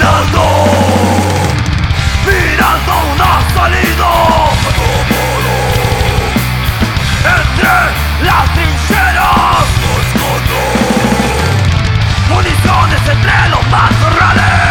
caminando Mirando una salida. A todo Entre las trincheras. Municiones entre los más reales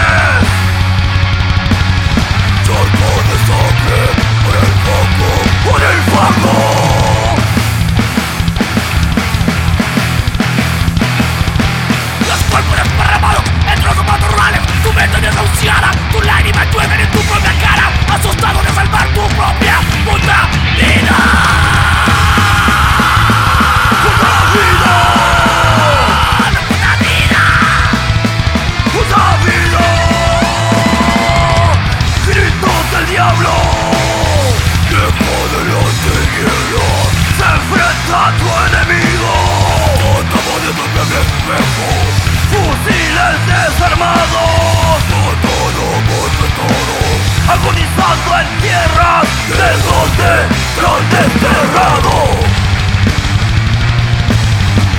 enemigo. Matamos de tus propios Fusiles desarmados. ¡Todo Autónomos todos Agonizando en tierras De donde tron desterrado.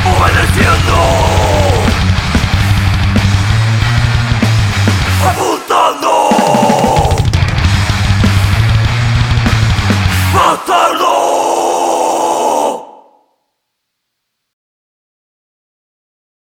Obedeciendo. Apuntando. Bastardo